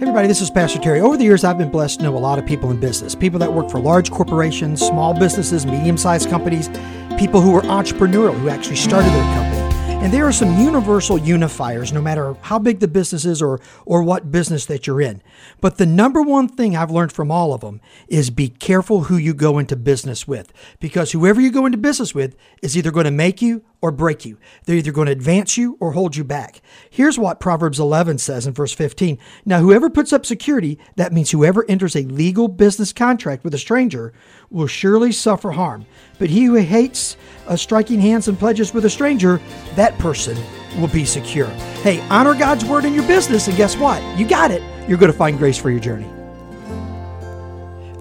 everybody, this is Pastor Terry. Over the years, I've been blessed to know a lot of people in business people that work for large corporations, small businesses, medium sized companies, people who are entrepreneurial, who actually started their company. And there are some universal unifiers, no matter how big the business is or, or what business that you're in. But the number one thing I've learned from all of them is be careful who you go into business with. Because whoever you go into business with is either going to make you or break you. They're either going to advance you or hold you back. Here's what Proverbs 11 says in verse 15. Now, whoever puts up security, that means whoever enters a legal business contract with a stranger, will surely suffer harm. But he who hates uh, striking hands and pledges with a stranger, that person will be secure. Hey, honor God's word in your business, and guess what? You got it. You're going to find grace for your journey.